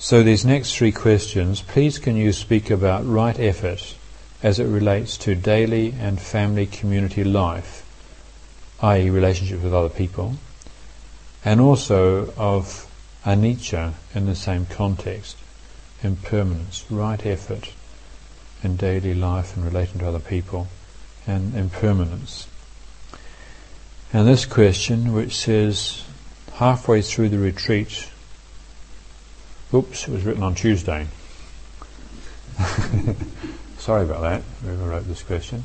So these next three questions, please can you speak about right effort as it relates to daily and family community life, i.e. relationship with other people, and also of anicca in the same context, impermanence, right effort in daily life and relating to other people, and impermanence. And this question, which says, halfway through the retreat, oops, it was written on Tuesday. Sorry about that, whoever wrote this question.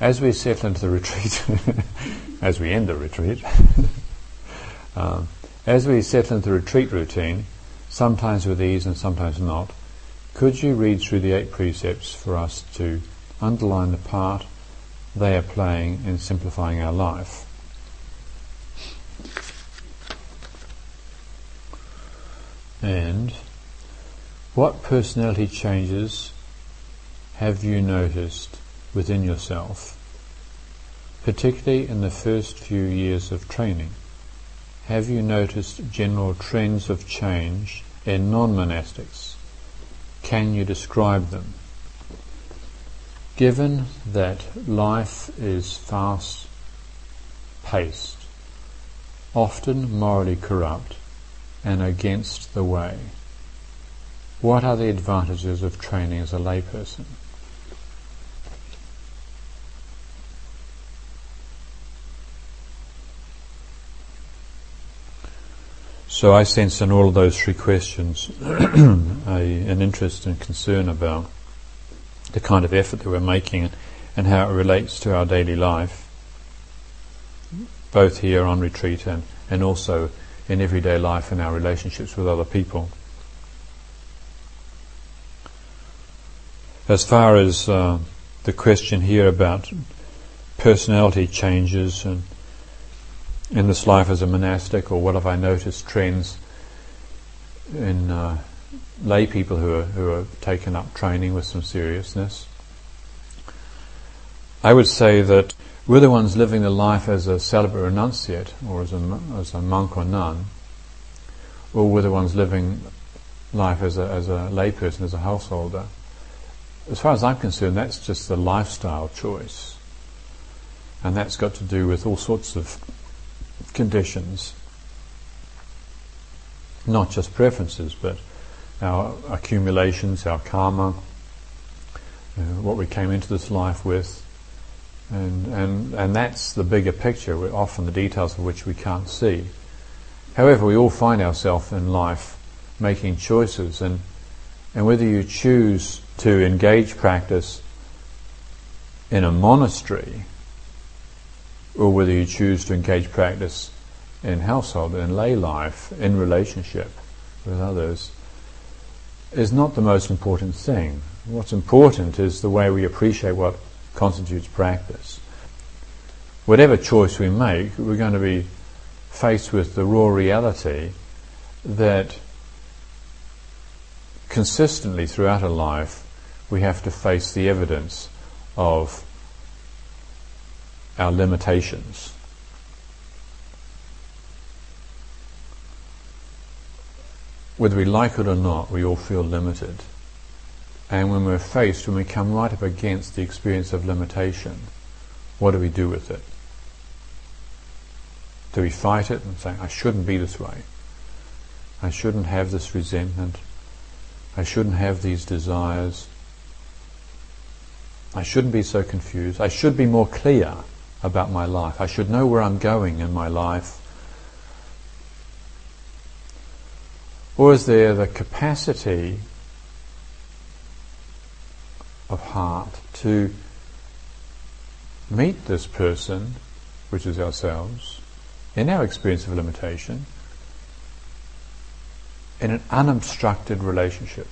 As we settle into the retreat, as we end the retreat, um, as we settle into the retreat routine, sometimes with ease and sometimes not, could you read through the eight precepts for us to underline the part they are playing in simplifying our life? And what personality changes have you noticed within yourself, particularly in the first few years of training? Have you noticed general trends of change in non-monastics? Can you describe them? Given that life is fast paced, often morally corrupt, and against the way, what are the advantages of training as a layperson? So I sense in all of those three questions a, an interest and concern about the kind of effort that we're making and how it relates to our daily life, both here on retreat and, and also in everyday life and our relationships with other people. As far as uh, the question here about personality changes and in this life as a monastic, or what have I noticed trends in uh, lay people who are who are taken up training with some seriousness? I would say that whether one's living the life as a celibate renunciate or as a as a monk or nun, or whether one's living life as a as a layperson, as a householder, as far as I'm concerned, that's just a lifestyle choice, and that's got to do with all sorts of conditions, not just preferences, but our accumulations, our karma, uh, what we came into this life with, and, and, and that's the bigger picture, often the details of which we can't see. However, we all find ourselves in life making choices, and, and whether you choose to engage practice in a monastery or whether you choose to engage practice in household, in lay life, in relationship with others, is not the most important thing. What's important is the way we appreciate what constitutes practice. Whatever choice we make, we're going to be faced with the raw reality that consistently throughout a life we have to face the evidence of our limitations. Whether we like it or not, we all feel limited. And when we're faced, when we come right up against the experience of limitation, what do we do with it? Do we fight it and say, I shouldn't be this way? I shouldn't have this resentment. I shouldn't have these desires. I shouldn't be so confused. I should be more clear about my life. I should know where I'm going in my life. Or is there the capacity of heart to meet this person, which is ourselves, in our experience of limitation, in an unobstructed relationship?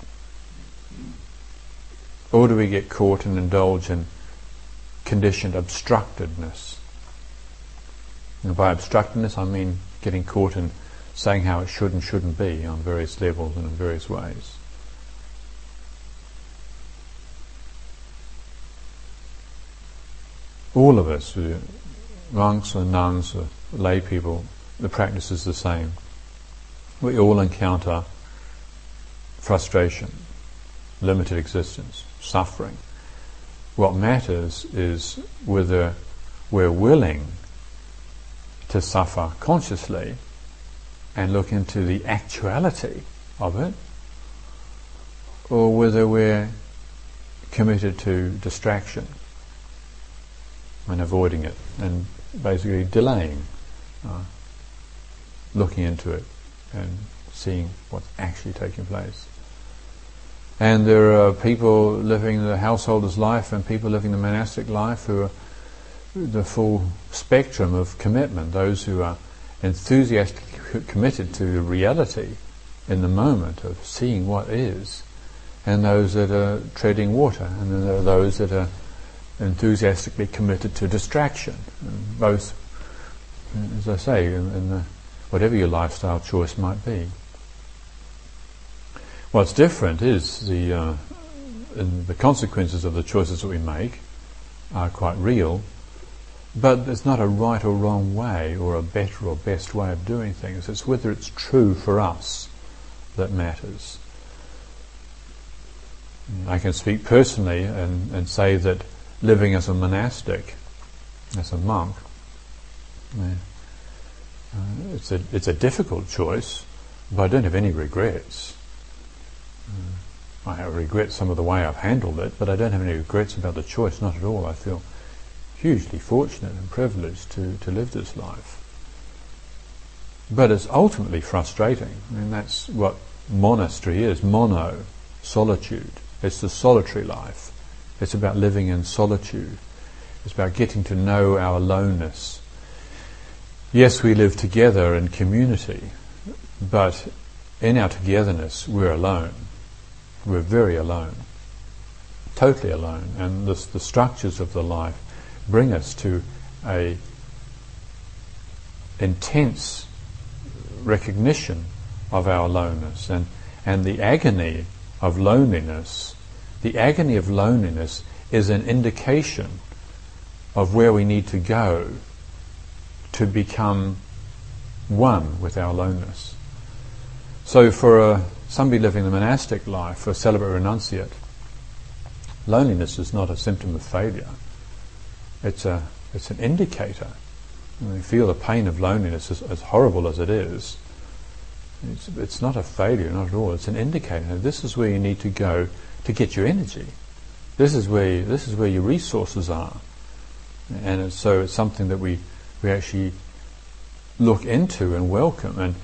Or do we get caught and indulge in conditioned obstructedness. And by obstructedness, I mean getting caught in saying how it should and shouldn't be on various levels and in various ways. All of us, monks or nuns or lay people, the practice is the same. We all encounter frustration, limited existence, suffering. What matters is whether we're willing to suffer consciously and look into the actuality of it, or whether we're committed to distraction and avoiding it and basically delaying uh, looking into it and seeing what's actually taking place. And there are people living the householder's life and people living the monastic life who are the full spectrum of commitment. Those who are enthusiastically committed to reality in the moment of seeing what is, and those that are treading water, and then there are those that are enthusiastically committed to distraction. Both, as I say, in, in the, whatever your lifestyle choice might be. What's different is the uh, the consequences of the choices that we make are quite real, but there's not a right or wrong way or a better or best way of doing things. It's whether it's true for us that matters. I can speak personally and, and say that living as a monastic, as a monk, uh, it's a it's a difficult choice, but I don't have any regrets. I regret some of the way I've handled it, but I don't have any regrets about the choice, not at all. I feel hugely fortunate and privileged to, to live this life. But it's ultimately frustrating. I mean, that's what monastery is mono, solitude. It's the solitary life. It's about living in solitude. It's about getting to know our aloneness. Yes, we live together in community, but in our togetherness, we're alone. We're very alone, totally alone, and this, the structures of the life bring us to a intense recognition of our aloneness and, and the agony of loneliness. The agony of loneliness is an indication of where we need to go to become one with our aloneness. So for a somebody living the monastic life, for a celibate renunciate, loneliness is not a symptom of failure. It's a it's an indicator. When you feel the pain of loneliness, as, as horrible as it is, it's, it's, not a failure, not at all. It's an indicator. This is where you need to go to get your energy. This is where you, this is where your resources are, and it's, so it's something that we we actually look into and welcome. And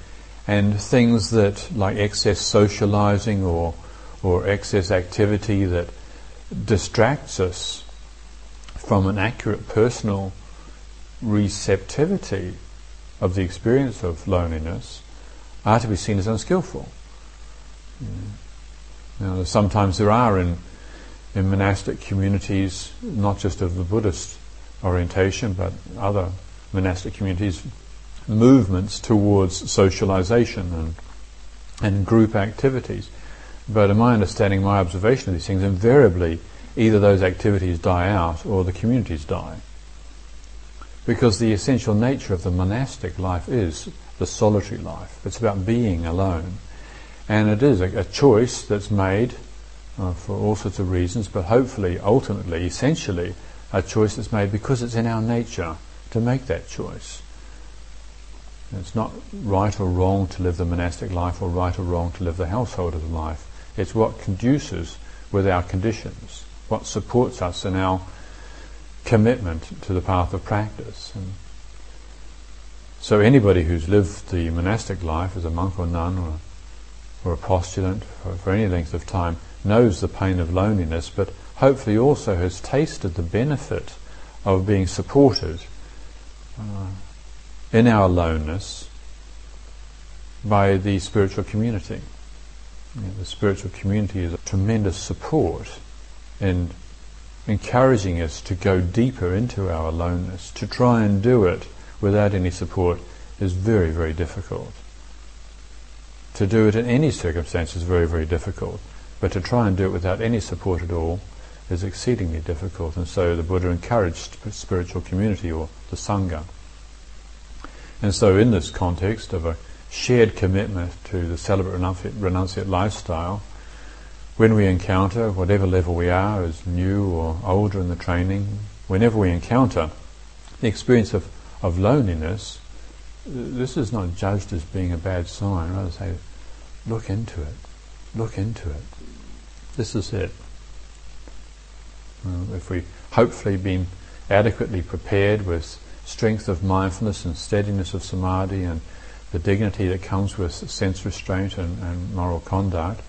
and things that like excess socializing or or excess activity that distracts us from an accurate personal receptivity of the experience of loneliness are to be seen as unskillful. Now, sometimes there are in in monastic communities, not just of the Buddhist orientation, but other monastic communities, movements towards socialization and, and group activities. But in my understanding, my observation of these things, invariably either those activities die out or the communities die. Because the essential nature of the monastic life is the solitary life. It's about being alone. And it is a, a choice that's made uh, for all sorts of reasons, but hopefully, ultimately, essentially, a choice that's made because it's in our nature to make that choice. It's not right or wrong to live the monastic life or right or wrong to live the householder's life. It's what conduces with our conditions, what supports us in our commitment to the path of practice. And so anybody who's lived the monastic life as a monk or nun or, or a postulant for, for any length of time knows the pain of loneliness, but hopefully also has tasted the benefit of being supported uh, in our aloneness by the spiritual community. You know, the spiritual community is a tremendous support in encouraging us to go deeper into our aloneness. To try and do it without any support is very, very difficult. To do it in any circumstance is very, very difficult. But to try and do it without any support at all is exceedingly difficult. And so the Buddha encouraged spiritual community or the Sangha. And so, in this context of a shared commitment to the celibate renunciate, renunciate lifestyle, when we encounter, whatever level we are, as new or older in the training, whenever we encounter the experience of, of loneliness, this is not judged as being a bad sign. Rather say, look into it. Look into it. This is it. Well, if we hopefully been adequately prepared with strength of mindfulness and steadiness of samadhi and the dignity that comes with sense restraint and, and moral conduct,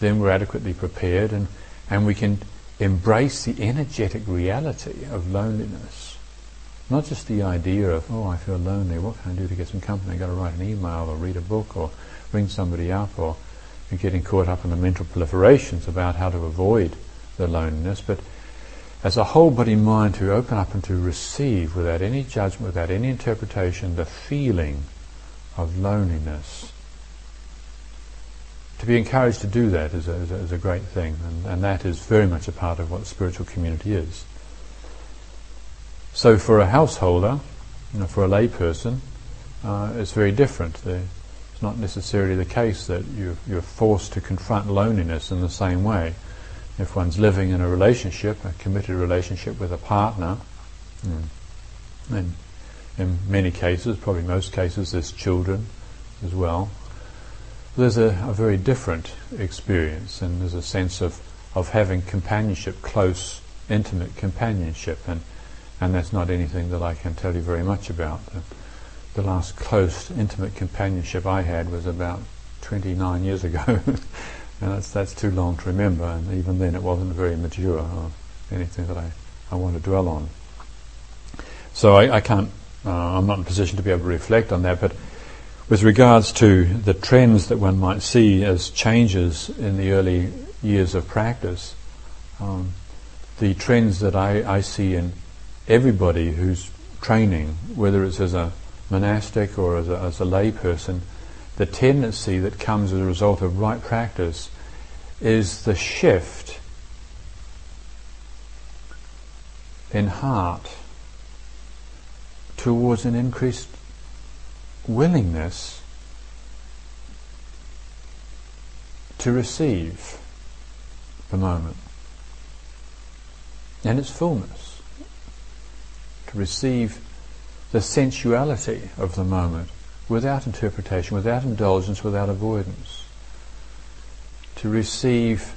then we're adequately prepared and, and we can embrace the energetic reality of loneliness. Not just the idea of, oh, I feel lonely, what can I do to get some company? I've got to write an email or read a book or ring somebody up or getting caught up in the mental proliferations about how to avoid the loneliness, but as a whole body mind to open up and to receive without any judgment, without any interpretation, the feeling of loneliness. To be encouraged to do that is a, is a, is a great thing, and, and that is very much a part of what the spiritual community is. So for a householder, you know, for a layperson, uh, it's very different. it's not necessarily the case that you're, you're forced to confront loneliness in the same way if one's living in a relationship, a committed relationship with a partner, mm, and in many cases, probably most cases, there's children as well. There's a, a, very different experience, and there's a sense of, of having companionship, close, intimate companionship, and and that's not anything that I can tell you very much about. The, the last close, intimate companionship I had was about 29 years ago. And that's, that's too long to remember, and even then it wasn't very mature or anything that I, I want to dwell on. So I, I can't, uh, I'm not in a position to be able to reflect on that, but with regards to the trends that one might see as changes in the early years of practice, um, the trends that I, I see in everybody who's training, whether it's as a monastic or as a, as a lay person, the tendency that comes as a result of right practice is the shift in heart towards an increased willingness to receive the moment and its fullness, to receive the sensuality of the moment without interpretation, without indulgence, without avoidance. To receive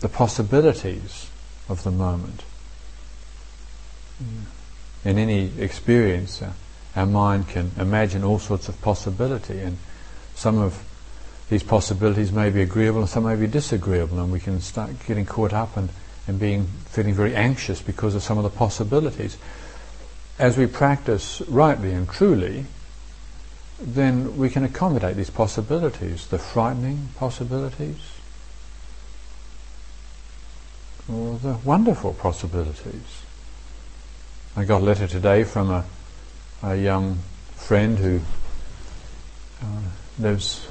the possibilities of the moment. In any experience, uh, our mind can imagine all sorts of possibility, and some of these possibilities may be agreeable and some may be disagreeable, and we can start getting caught up and, and being feeling very anxious because of some of the possibilities as we practice rightly and truly, then we can accommodate these possibilities, the frightening possibilities, or the wonderful possibilities. I got a letter today from a, a young friend who uh, lives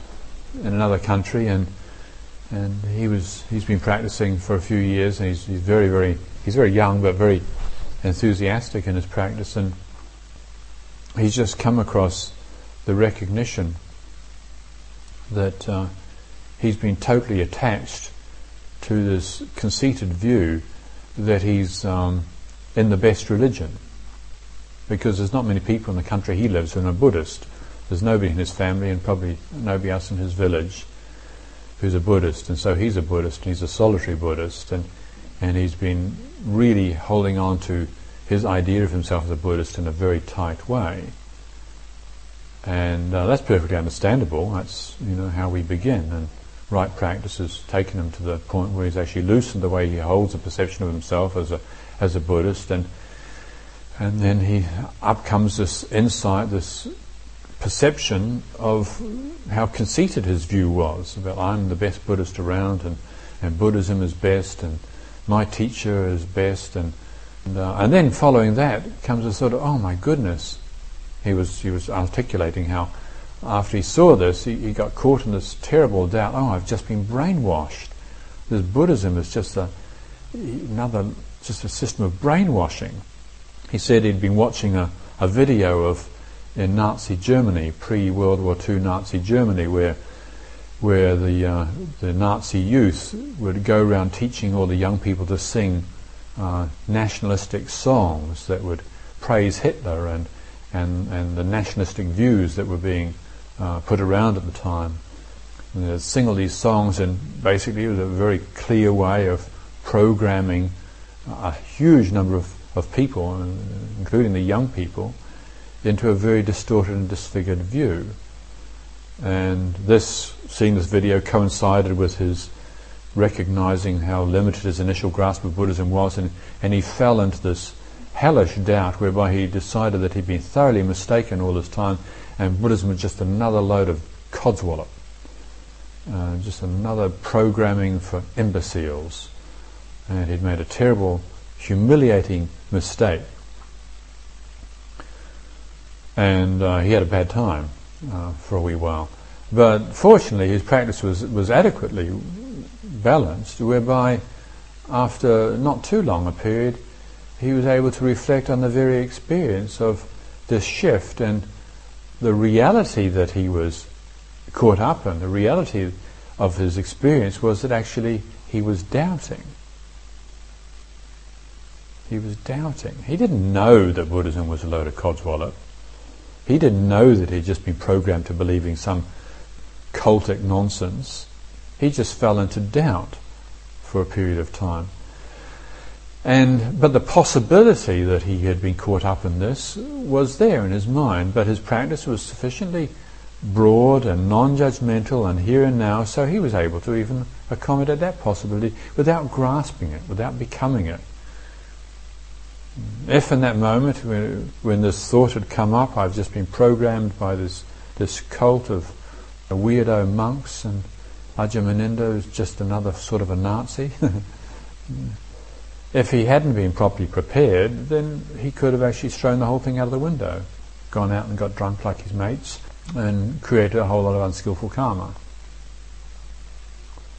in another country and and he was he's been practicing for a few years and he's, he's very very he's very young but very enthusiastic in his practice, and he's just come across the recognition that uh, he's been totally attached to this conceited view that he's um, in the best religion. Because there's not many people in the country he lives in are Buddhist. There's nobody in his family and probably nobody else in his village who's a Buddhist. And so he's a Buddhist and he's a solitary Buddhist. And and he's been really holding on to his idea of himself as a Buddhist in a very tight way. And uh, that's perfectly understandable. That's you know how we begin, and right practice has taken him to the point where he's actually loosened the way he holds a perception of himself as a as a Buddhist, and and then he up comes this insight, this perception of how conceited his view was about I'm the best Buddhist around, and and Buddhism is best, and my teacher is best, and and, uh, and then following that comes a sort of oh my goodness, he was he was articulating how after he saw this he, he got caught in this terrible doubt. Oh, I've just been brainwashed. This Buddhism is just a another just a system of brainwashing. He said he'd been watching a, a video of in Nazi Germany, pre World War II Nazi Germany, where where the uh, the Nazi youth would go around teaching all the young people to sing uh, nationalistic songs that would praise Hitler and and and the nationalistic views that were being uh, put around at the time. And they'd sing all these songs, and basically it was a very clear way of programming a huge number of, of people, including the young people, into a very distorted and disfigured view. And this, seeing this video, coincided with his recognizing how limited his initial grasp of Buddhism was, and, and he fell into this hellish doubt whereby he decided that he'd been thoroughly mistaken all this time, and Buddhism was just another load of codswallop, uh, just another programming for imbeciles. And he'd made a terrible, humiliating mistake. And uh, he had a bad time uh, for a wee while. But fortunately, his practice was, was adequately balanced, whereby after not too long a period, he was able to reflect on the very experience of this shift and the reality that he was caught up in, the reality of his experience was that actually he was doubting. He was doubting. He didn't know that Buddhism was a load of codswallop. He didn't know that he'd just been programmed to believing some cultic nonsense. He just fell into doubt for a period of time. And but the possibility that he had been caught up in this was there in his mind, but his practice was sufficiently broad and non-judgmental and here and now, so he was able to even accommodate that possibility without grasping it, without becoming it. If in that moment when, when this thought had come up, I've just been programmed by this this cult of weirdo monks and Ajahn Munindo is just another sort of a Nazi. if he hadn't been properly prepared, then he could have actually thrown the whole thing out of the window, gone out and got drunk like his mates, and created a whole lot of unskillful karma.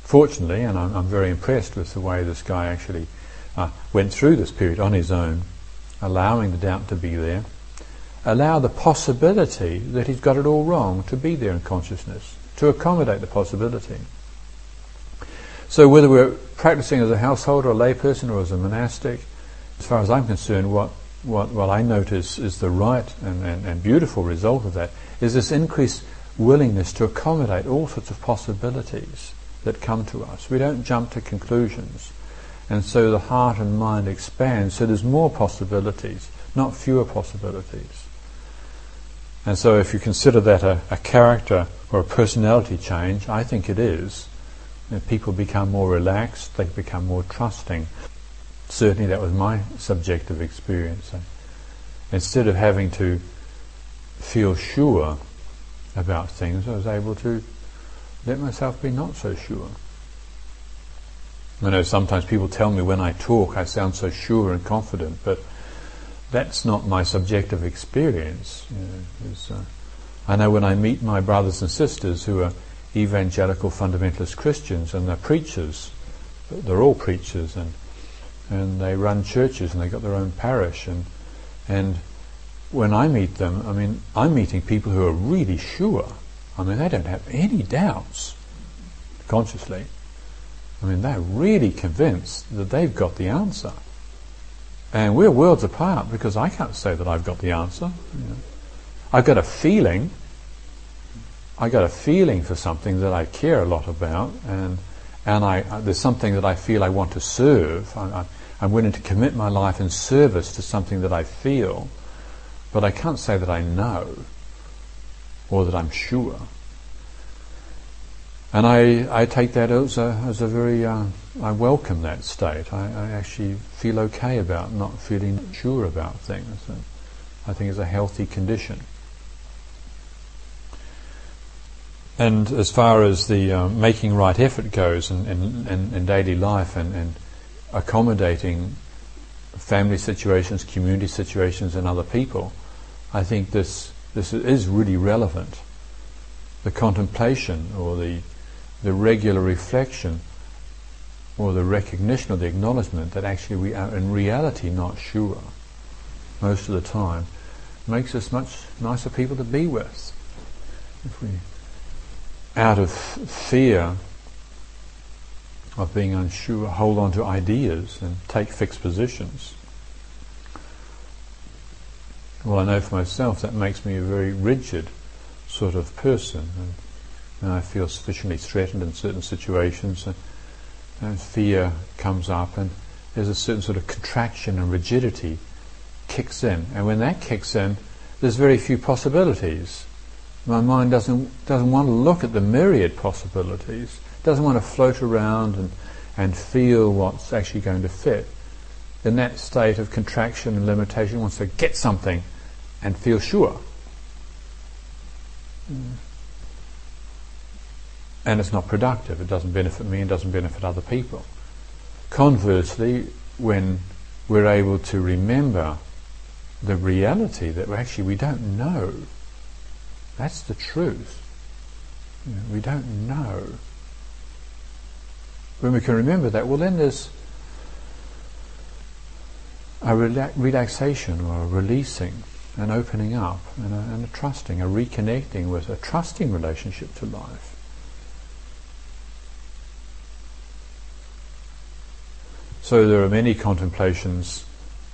Fortunately, and I'm, I'm very impressed with the way this guy actually uh, went through this period on his own, allowing the doubt to be there, allow the possibility that he's got it all wrong to be there in consciousness, to accommodate the possibility. So whether we're practicing as a householder, a layperson, or as a monastic, as far as I'm concerned, what, what, what I notice is the right and, and, and beautiful result of that is this increased willingness to accommodate all sorts of possibilities that come to us. We don't jump to conclusions. And so the heart and mind expand, so there's more possibilities, not fewer possibilities. And so if you consider that a, a character or a personality change, I think it is. people become more relaxed, they become more trusting. Certainly that was my subjective experience. Instead of having to feel sure about things, I was able to let myself be not so sure. I know sometimes people tell me when I talk I sound so sure and confident, but that's not my subjective experience. You know, uh, I know when I meet my brothers and sisters who are evangelical fundamentalist Christians and they're preachers, they're all preachers and and they run churches and they've got their own parish and and when I meet them, I mean, I'm meeting people who are really sure. I mean, they don't have any doubts consciously. I mean, they're really convinced that they've got the answer. And we're worlds apart because I can't say that I've got the answer. You know. I've got a feeling. I've got a feeling for something that I care a lot about, and and I uh, there's something that I feel I want to serve. I, am willing to commit my life in service to something that I feel, but I can't say that I know or that I'm sure. And I, I take that as a, as a very, uh, I welcome that state. I, I, actually feel okay about not feeling sure about things. I think it's a healthy condition. And as far as the uh, making right effort goes in, in, in, in daily life and, and accommodating family situations, community situations, and other people, I think this this is really relevant. The contemplation or the the regular reflection or the recognition or the acknowledgement that actually we are in reality not sure most of the time makes us much nicer people to be with. If we out of fear of being unsure, hold on to ideas and take fixed positions. Well, I know for myself that makes me a very rigid sort of person. And, and I feel sufficiently threatened in certain situations, and, and fear comes up, and there's a certain sort of contraction and rigidity kicks in. And when that kicks in, there's very few possibilities. My mind doesn't doesn't want to look at the myriad possibilities. Doesn't want to float around and and feel what's actually going to fit. In that state of contraction and limitation, wants to get something and feel sure. Mm. And it's not productive. It doesn't benefit me and doesn't benefit other people. Conversely, when we're able to remember the reality that actually we don't know, that's the truth. You know, we don't know. When we can remember that, well, then there's a rela- relaxation or a releasing an opening up and a, and a trusting, a reconnecting with a trusting relationship to life. So there are many contemplations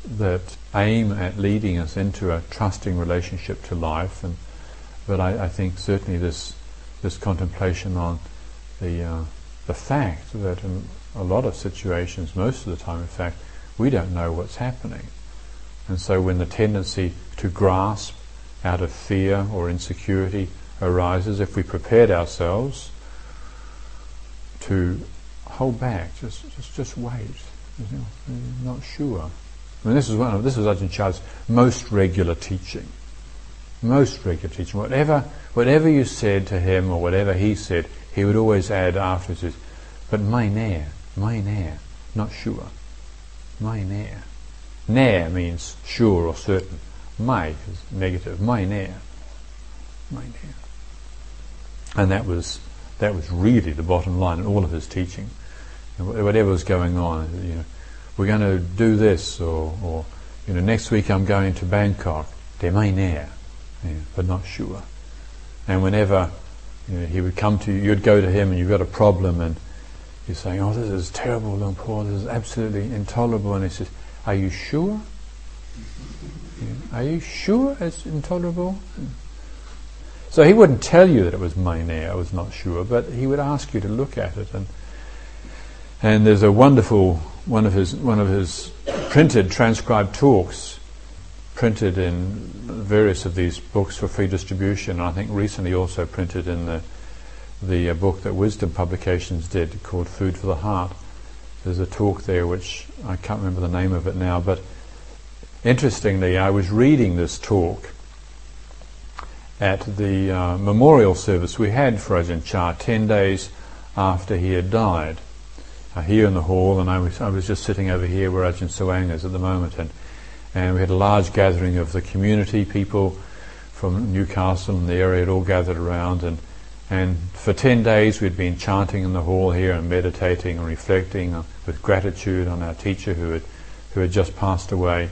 that aim at leading us into a trusting relationship to life, and but I, I think certainly this this contemplation on the uh, the fact that in a lot of situations, most of the time, in fact, we don't know what's happening. And so when the tendency to grasp out of fear or insecurity arises, if we prepared ourselves to hold back, just just just wait, Mm-hmm. not sure. I mean, this is one of this is Ajahn Chah's most regular teaching. Most regular teaching. Whatever whatever you said to him or whatever he said, he would always add afterwards, but mai ne, mai ne, not sure. Mine air. Ne means sure or certain. Mai is negative. Mai ne. Mai ne. And that was that was really the bottom line in all of his teaching. Whatever was going on, you know, we're going to do this, or, or you know, next week I'm going to Bangkok. De mai ne, yeah, but not sure. And whenever you know, he would come to you, you'd go to him and you've got a problem, and you're saying, "Oh, this is terrible, Luang Por. This is absolutely intolerable." And he says, are you sure? Are you sure it's intolerable? So he wouldn't tell you that it was Mainea, I was not sure, but he would ask you to look at it. And, and there's a wonderful, one of his, one of his printed, transcribed talks, printed in various of these books for free distribution, I think recently also printed in the, the uh, book that Wisdom Publications did called Food for the Heart. There's a talk there which I can't remember the name of it now, but interestingly, I was reading this talk at the uh, memorial service we had for Ajahn Chah 10 days after he had died. Uh, here in the hall, and I was, I was just sitting over here where Ajahn Suang is at the moment, and, and we had a large gathering of the community, people from Newcastle and the area had all gathered around, and and for 10 days we'd been chanting in the hall here and meditating and reflecting with gratitude on our teacher who had, who had just passed away.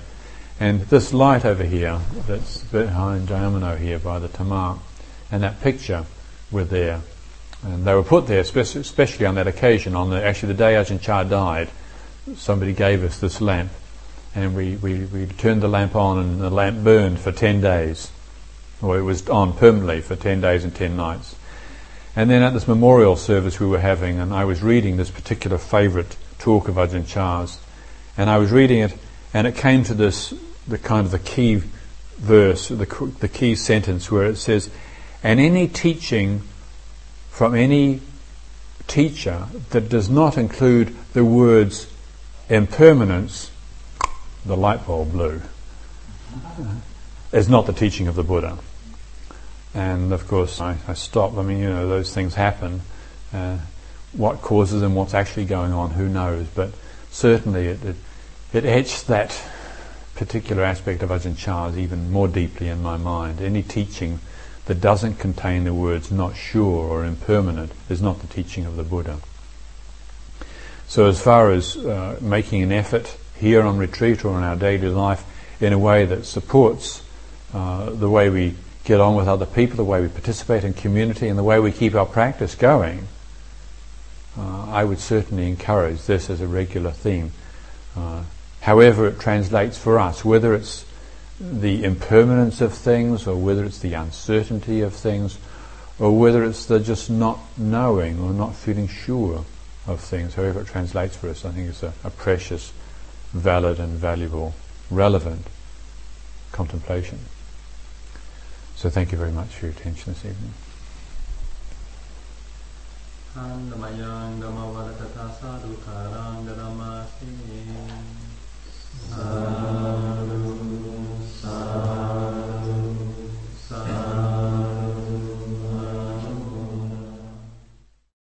And this light over here, that's behind Jayamano here by the Tamar, and that picture were there. And they were put there especially on that occasion, on the, actually the day Ajahn Chah died, somebody gave us this lamp. And we, we, we turned the lamp on and the lamp burned for 10 days. Or it was on permanently for 10 days and 10 nights. And then at this memorial service we were having, and I was reading this particular favourite talk of Ajahn Chah's, and I was reading it, and it came to this, the kind of the key verse, the, the key sentence where it says, and any teaching from any teacher that does not include the words impermanence, the light bulb blew, is not the teaching of the Buddha. And of course, I, I. I mean, you know, those things happen. Uh, what causes them, what's actually going on, who knows? But certainly it, it, it etched that particular aspect of Ajahn Chah's even more deeply in my mind. Any teaching that doesn't contain the words not sure or impermanent is not the teaching of the Buddha. So as far as uh, making an effort here on retreat or in our daily life in a way that supports uh, the way we get on with other people, the way we participate in community, and the way we keep our practice going, uh, I would certainly encourage this as a regular theme. Uh, however it translates for us, whether it's the impermanence of things or whether it's the uncertainty of things or whether it's the just not knowing or not feeling sure of things, however it translates for us, I think it's a, a precious, valid and valuable, relevant contemplation. So thank you very much for your attention this evening.